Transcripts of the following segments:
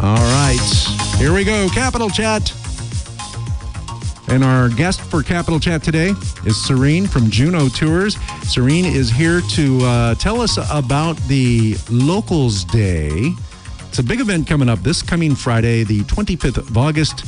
All right, here we go. Capital Chat. And our guest for Capital Chat today is Serene from Juneau Tours. Serene is here to uh, tell us about the Locals Day. It's a big event coming up this coming Friday, the 25th of August.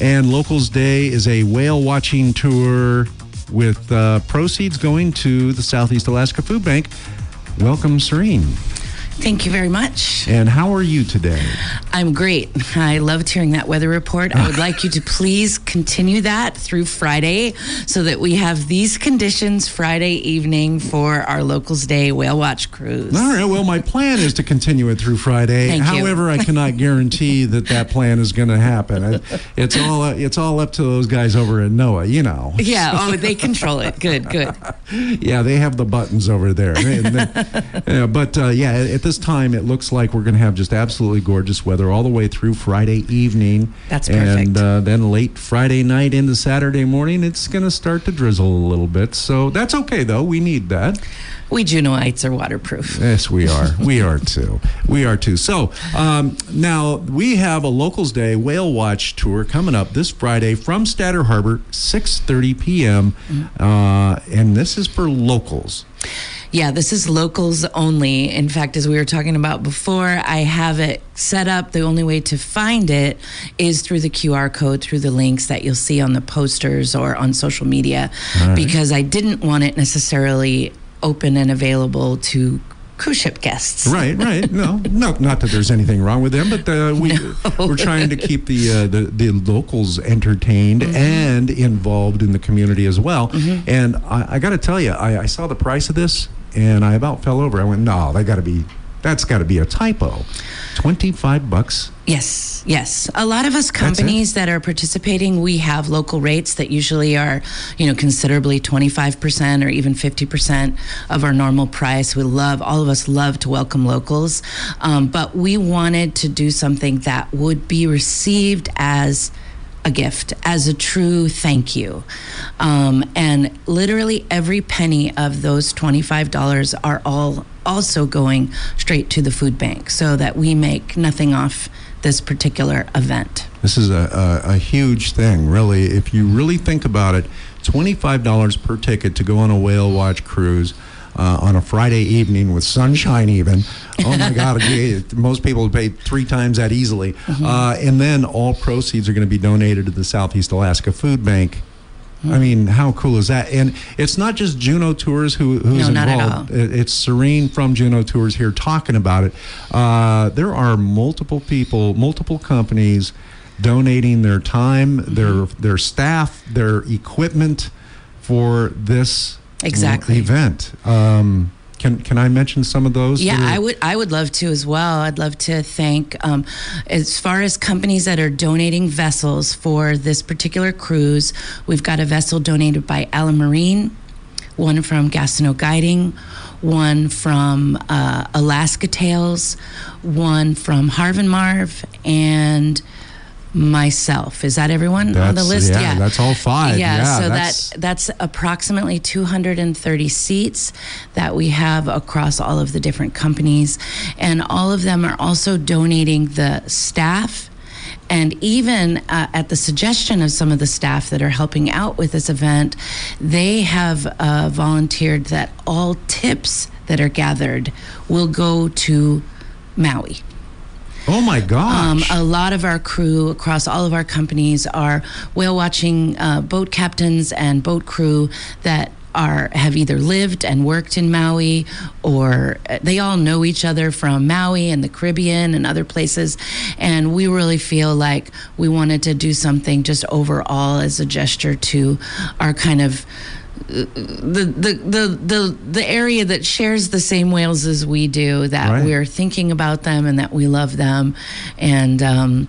And Locals Day is a whale watching tour with uh, proceeds going to the Southeast Alaska Food Bank. Welcome, Serene. Thank you very much. And how are you today? I'm great. I loved hearing that weather report. I would like you to please continue that through Friday so that we have these conditions Friday evening for our Locals Day Whale Watch cruise. All right. Well, my plan is to continue it through Friday. Thank you. However, I cannot guarantee that that plan is going to happen. It's all it's all up to those guys over at NOAA, you know. Yeah, oh, they control it. Good, good. Yeah, they have the buttons over there. Yeah, but uh, yeah, at this time, it looks like we're going to have just absolutely gorgeous weather all the way through Friday evening. That's And perfect. uh, then late Friday night into Saturday morning, it's going to start to drizzle a little bit. So that's okay, though. We need that. We Juneauites are waterproof. Yes, we are. We are too. We are too. So um, now we have a Locals Day Whale Watch tour coming up this Friday from Statter Harbor, 6:30 p.m. Uh, and this is for locals. Yeah, this is locals only. In fact, as we were talking about before, I have it set up. The only way to find it is through the QR code, through the links that you'll see on the posters or on social media, because I didn't want it necessarily open and available to cruise ship guests. Right, right. No, no, not that there's anything wrong with them, but uh, we we're trying to keep the uh, the the locals entertained and involved in the community as well. And I, I got to tell you, I, I saw the price of this, and I about fell over. I went, no, that got to be. That's got to be a typo. Twenty-five bucks. Yes, yes. A lot of us companies that are participating, we have local rates that usually are, you know, considerably 25% or even 50% of our normal price. We love, all of us love to welcome locals. Um, but we wanted to do something that would be received as a gift, as a true thank you. Um, and literally every penny of those $25 are all also going straight to the food bank so that we make nothing off this particular event. This is a, a, a huge thing, really. If you really think about it, $25 per ticket to go on a whale watch cruise uh, on a Friday evening with sunshine, even. Oh my God, most people would pay three times that easily. Uh, and then all proceeds are going to be donated to the Southeast Alaska Food Bank. I mean, how cool is that? And it's not just Juneau Tours who, who's No, not at involved. all. It's Serene from Juneau Tours here talking about it. Uh, there are multiple people, multiple companies donating their time, their their staff, their equipment for this Exactly. event. Um, can can I mention some of those? Yeah, I would. I would love to as well. I'd love to thank, um, as far as companies that are donating vessels for this particular cruise. We've got a vessel donated by Allen Marine, one from Gastineau Guiding, one from uh, Alaska Tales, one from Harv and Marv, and myself. Is that everyone on the That's- list? yeah, that's all five. Yeah, Yeah, so that's- that that's approximately 230 seats that we have across all of the different companies, and all of them are also donating the staff. And even uh, at the suggestion of some of the staff that are helping out with this event, they have uh, volunteered that all tips that are gathered will go to Maui. Oh my Um, gosh! a lot of our crew across all of our companies are whale watching uh, boat captains and boat crew that are have either lived and worked in Maui or uh, they all know each other from Maui and the Caribbean and other places and we really feel like we wanted to do something just overall as a gesture to our kind of the, the the the the area that shares the same whales as we do that Right. we're thinking about them and that we love them and um,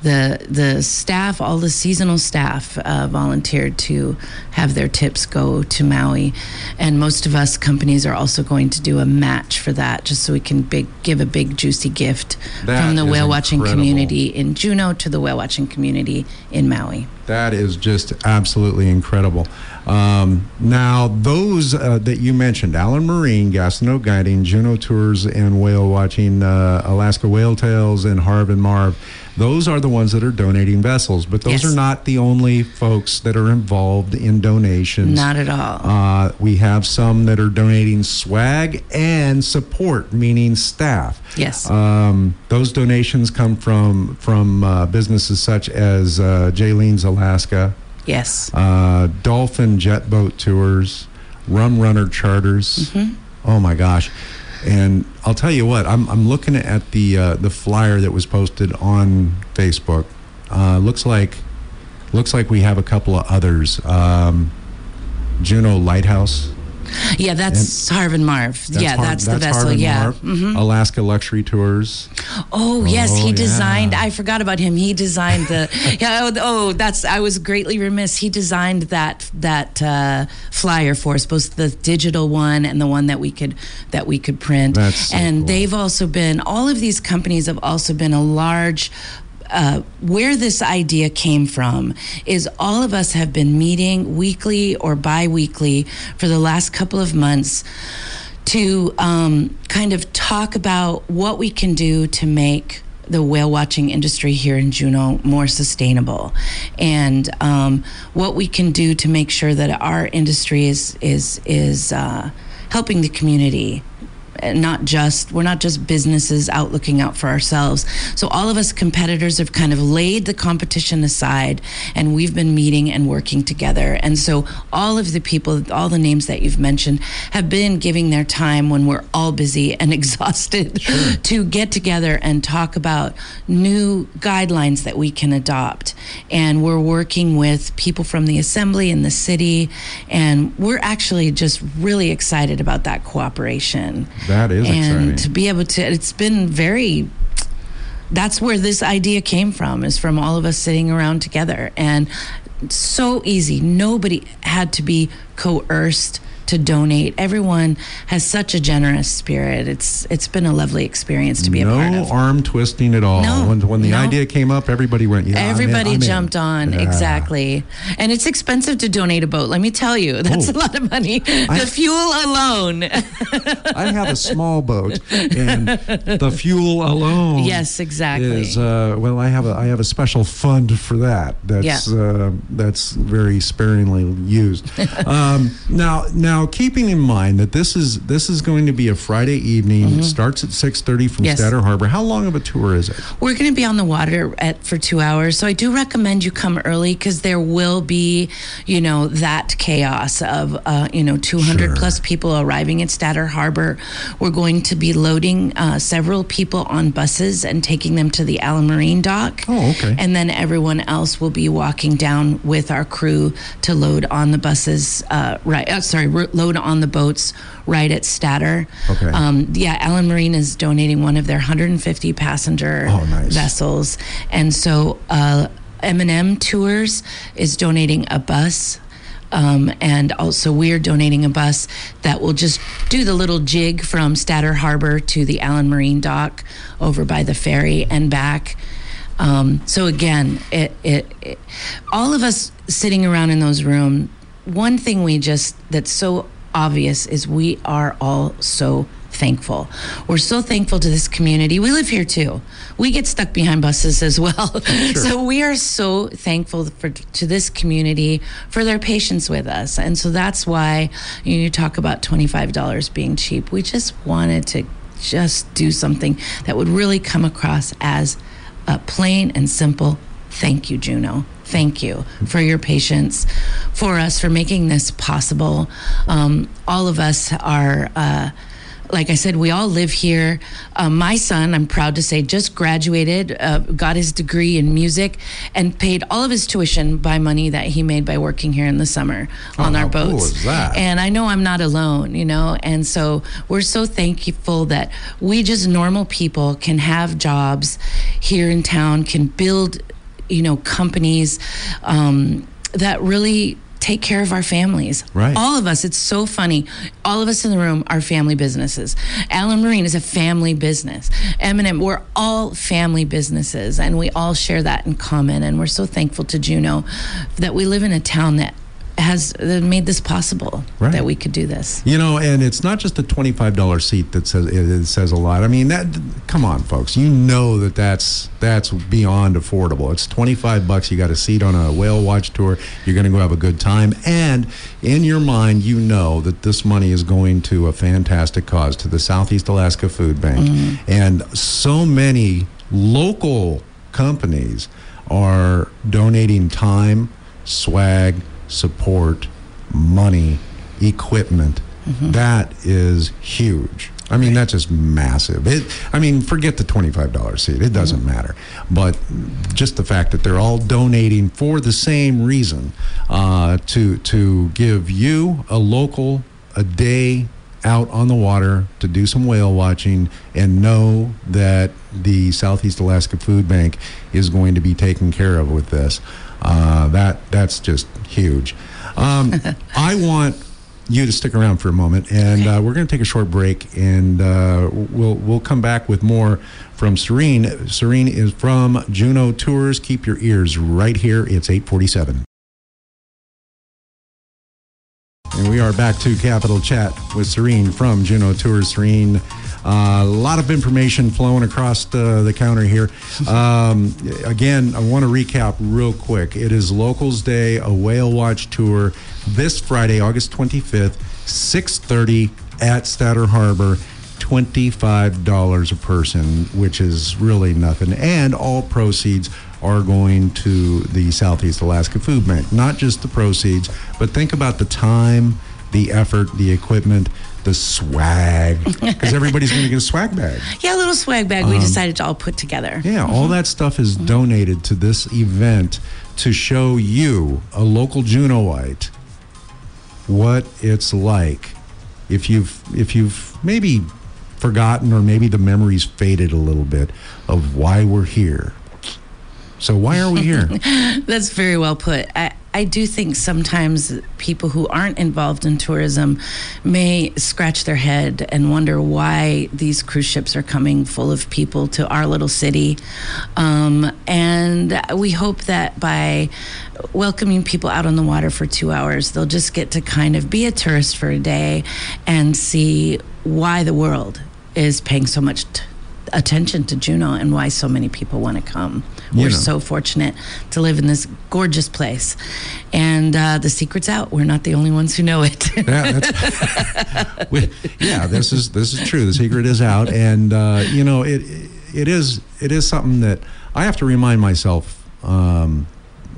the the staff, all the seasonal staff, uh, volunteered to have their tips go to Maui, and most of us companies are also going to do a match for that, just so we can big, give a big juicy gift That from the whale watching incredible. community in Juneau to the whale watching community in Maui. That is just absolutely incredible. Um, now, those uh, that you mentioned, Allen Marine, Gastineau Guiding, Juneau Tours, and Whale Watching, uh, Alaska Whale Tales, and Harv and Marv, those are the ones that are donating vessels. But those Yes. are not the only folks that are involved in donations. Not at all. Uh, we have some that are donating swag and support, meaning staff. Yes. Um, those donations come from from uh, businesses such as uh, Jaylene's Alaska, yes. uh, Dolphin Jet Boat Tours, Rum Runner Charters. Mm-hmm. Oh my gosh! And I'll tell you what, I'm I'm looking at the uh, the flyer that was posted on Facebook. Uh, looks like looks like we have a couple of others. Um, Juneau Lighthouse. Yeah, that's Harv and Marv. yeah, Har- that's, the vessel. Yeah. Mm-hmm. Alaska Luxury Tours. Oh yes, Oh, he designed. yeah. I forgot about him. He designed the. yeah. Oh, oh, that's. I was greatly remiss. He designed that that uh, flyer for us, both the digital one and the one that we could that we could print. That's so and cool. they've also been. All of these companies have also been a large. Uh, where this idea came from is all of us have been meeting weekly or bi-weekly for the last couple of months to um, kind of talk about what we can do to make the whale watching industry here in Juneau more sustainable, and um, what we can do to make sure that our industry is is is uh, helping the community not just we're not just businesses out looking out for ourselves. So all of us competitors have kind of laid the competition aside and we've been meeting and working together. And so all of the people all the names that you've mentioned have been giving their time when we're all busy and exhausted to get together and talk about new guidelines that we can adopt. And we're working with people from the assembly and the city and we're actually just really excited about that cooperation That is and exciting. to be able to it's been very that's where this idea came from is from all of us sitting around together and so easy nobody had to be coerced to donate everyone has such a generous spirit it's it's been a lovely experience to be no a part of No arm twisting at all. No, when when the no. idea came up, everybody went, "Yeah, I'm in, Everybody I'm in." jumped on Yeah. exactly, and it's expensive to donate a boat. Let me tell you, that's Oh. a lot of money. I- the fuel alone. I have a small boat, and the fuel alone. yes, exactly. Is uh, well, I have a I have a special fund for that. That's Yeah. uh, that's very sparingly used. um, now, now keeping in mind that this is this is going to be a Friday evening. It starts at six thirty from Mm-hmm. Yes. Statter Harbor. How long of a tour is it? We're going to be on the water at for two hours, so I do recommend you come early because there will be, you know, that chaos of, uh, you know, 200 Sure. plus people arriving at Statter Harbor. We're going to be loading uh, several people on buses and taking them to the Allen Marine dock. Oh, okay. And then everyone else will be walking down with our crew to load on the buses. Uh, right, uh, sorry, load on the boats right at Statter. Okay. Um, yeah, Allen Marine is donating one of their 150 passenger Oh, nice. vessels, and so uh, M&M Tours is donating a bus. Um, and also, we're donating a bus that will just do the little jig from Statter Harbor to the Allen Marine Dock over by the ferry and back. Um, so again, it, it, it, all of us sitting around in those rooms, one thing we just that's so obvious is we are all so thankful. We're so thankful to this community. We live here too. We get stuck behind buses as well. So we are so thankful for to this community for their patience with us. And so that's why you, you talk about $25 being cheap. We just wanted to just do something that would really come across as a plain and simple thank you, Juneau. Thank you for your patience, for us, for making this possible. Um, all of us are. Uh, like I said, we all live here. Uh, my son, I'm proud to say, just graduated, uh, got his degree in music, and paid all of his tuition by money that he made by working here in the summer on how our cool boats. is that? And I know I'm not alone, you know, and so we're so thankful that we just normal people can have jobs here in town, can build, you know, companies um, that really take care of our families. Right. All of us, it's so funny. All of us in the room are family businesses. Allen Marine is a family business. M&M, we're all family businesses and we all share that in common. And we're so thankful to Juneau that we live in a town that has uh, made this possible, Right. that we could do this. You know, and it's not just the twenty-five dollar seat that says it, says a lot. I mean, that come on, folks. You know that that's that's beyond affordable. It's twenty-five bucks. You got a seat on a whale watch tour. You're going to go have a good time, and in your mind, you know that this money is going to a fantastic cause to the Southeast Alaska Food Bank, mm-hmm. and so many local companies are donating time, swag, support, money, equipment. That is huge. I mean, that's just massive. It, I mean, forget the $25 seat. It doesn't matter. But just the fact that they're all donating for the same reason uh, to, to give you, a local, a day out on the water to do some whale watching and know that the Southeast Alaska Food Bank is going to be taken care of with this. Uh, that that's just huge. Um, I want you to stick around for a moment, and uh, we're going to take a short break, and uh, we'll we'll come back with more from Serene. Serene is from Juneau Tours. Keep your ears right here. It's eight forty seven. And we are back to Capital Chat with Serene from Juneau Tours. Serene, a lot of information flowing across the, the counter here. Um, again, I want to recap real quick. It is Locals Day, a whale watch tour this Friday, August 25th, 6:30 at Statter Harbor. $25 a person, which is really nothing. And all proceeds are going to the Southeast Alaska Food Bank. Not just the proceeds, but think about the time, the effort, the equipment, the swag, because everybody's going to get a swag bag. Yeah, a little swag bag we um, decided to all put together. Yeah, all mm-hmm. that stuff is mm-hmm. donated to this event to show you, a local Juneauite, what it's like. If you've if you've maybe forgotten or maybe the memories faded a little bit of why we're here. So why are we here? That's very well put. I, I do think sometimes people who aren't involved in tourism may scratch their head and wonder why these cruise ships are coming full of people to our little city. Um, and we hope that by welcoming people out on the water for two hours, they'll just get to kind of be a tourist for a day and see why the world is paying so much t- attention to Juneau and why so many people want to come. You We're know. so fortunate to live in this gorgeous place. And uh, the secret's out. We're not the only ones who know it. Yeah, that's, we, yeah, this is this is true. The secret is out, and uh, you know it it is it is something that I have to remind myself. Um,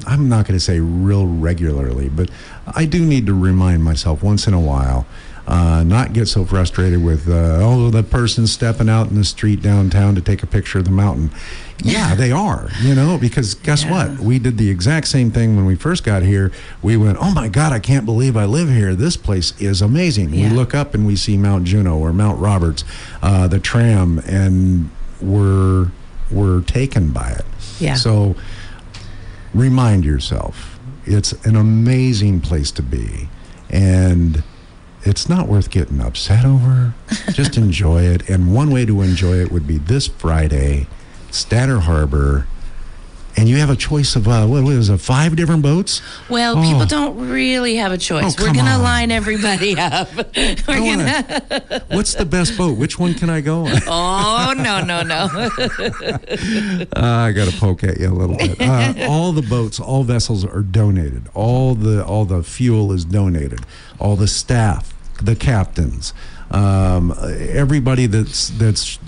I'm not going to say real regularly, but I do need to remind myself once in a while. Uh, not get so frustrated with uh, oh the person stepping out in the street downtown to take a picture of the mountain. Yeah, they are, you know, because guess Yeah. what? We did the exact same thing when we first got here. We went, oh my God, I can't believe I live here. This place is amazing. Yeah. We look up and we see Mount Juneau or Mount Roberts, uh, the tram, and we're we're taken by it. Yeah. So remind yourself, it's an amazing place to be, and it's not worth getting upset over. Just enjoy it. And one way to enjoy it would be this Friday, Statter Harbor. And you have a choice of uh, what was it, five different boats? well, Oh. people don't really have a choice. Oh, We're going to line everybody up. We're gonna, wanna- what's the best boat? Which one can I go on? oh, no, no, no. Uh, I got to poke at you a little bit. Uh, all the boats, all vessels are donated. All the all the fuel is donated. All the staff, the captains, um, everybody that's that's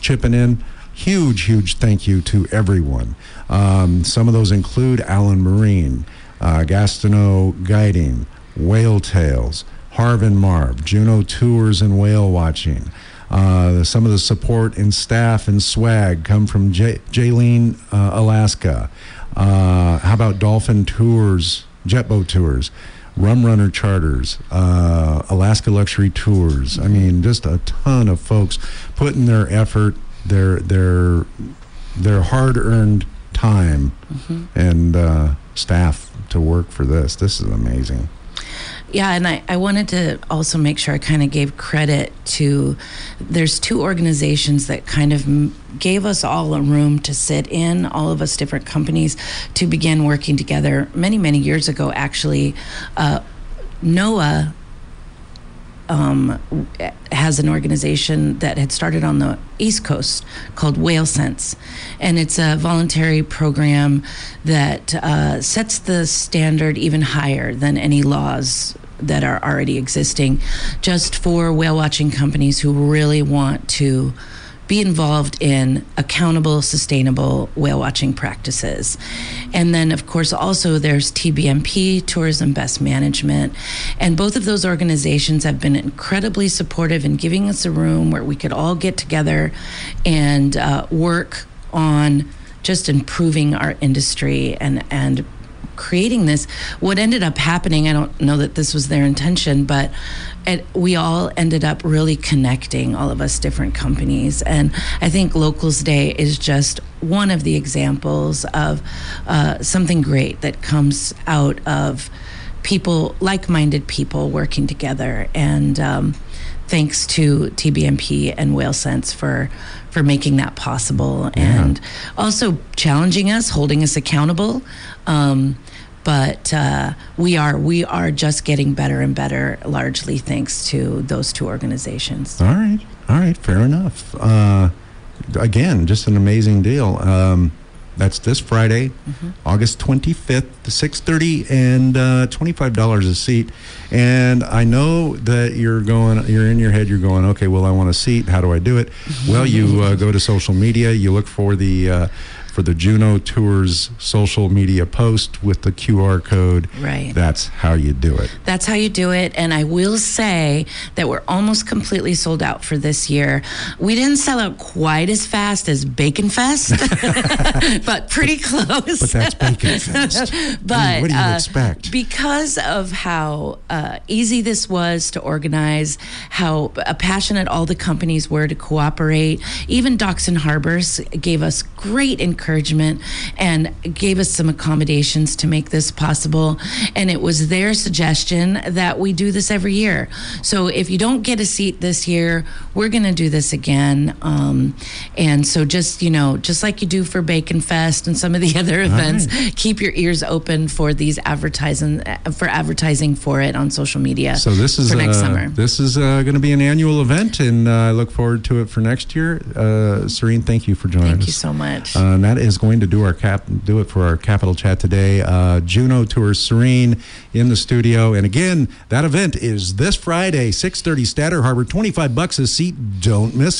chipping in. Huge, huge thank you to everyone. Um, some of those include Allen Marine, uh, Gastineau Guiding, Whale Tales, Harv and Marv, Juneau Tours and Whale Watching. Uh, some of the support and staff and swag come from J- Jaylene, uh, Alaska. Uh, how about Dolphin Tours, Jet Boat Tours? Rum Runner Charters, uh, Alaska Luxury Tours. I mean, just a ton of folks putting their effort, their their their hard-earned time, and uh, staff to work for this. This is amazing. Yeah, and I, I wanted to also make sure I kind of gave credit to there's two organizations that kind of m- gave us all a room to sit in, all of us different companies, to begin working together many, many years ago, actually. Uh, NOAA um, has an organization that had started on the East Coast called Whale Sense. And it's a voluntary program that uh, sets the standard even higher than any laws that are already existing, just for whale watching companies who really want to be involved in accountable, sustainable whale watching practices. And then, of course, also there's TBMP, Tourism Best Management. And both of those organizations have been incredibly supportive in giving us a room where we could all get together and uh, work on just improving our industry and, and creating this. What ended up happening, I don't know that this was their intention, but it, we all ended up really connecting, all of us different companies. And I think Locals Day is just one of the examples of uh, something great that comes out of people, like minded people working together. And um, thanks to TBMP and Whale Sense for for making that possible and also challenging us, holding us accountable. Um, but uh, we are we are just getting better and better, largely thanks to those two organizations. All right, all right, fair enough. Uh, again, just an amazing deal. Um, that's this Friday, August 25th, 6:30, and uh, $25 a seat. And I know that you're going, you're in your head, you're going, okay, well, I want a seat. How do I do it? Well, you uh, go to social media, you look for the uh, for the Juneau Tours social media post with the QR code. Right. That's how you do it. That's how you do it. And I will say that we're almost completely sold out for this year. We didn't sell out quite as fast as Bacon Fest, but pretty close. But that's Bacon Fest. but I mean, what do you uh, expect? because of how uh, easy this was to organize, how uh, passionate all the companies were to cooperate, even Docks and Harbors gave us great encouragement and gave us some accommodations to make this possible. And it was their suggestion that we do this every year. So if you don't get a seat this year, we're going to do this again. Um, and so just, you know, just like you do for Bacon Fest and some of the other events, keep your ears open for these advertising for advertising for it on social media. So this is for next uh, summer. This is uh, going to be an annual event, and uh, I look forward to it for next year. Uh, Serene, thank you for joining Thank us. Thank you so much. That is going to do our cap do it for our capital chat today. Uh, Juneau Tour Serene in the studio, and again, that event is this Friday, six thirty, Statter Harbor, twenty five bucks a seat. Don't miss.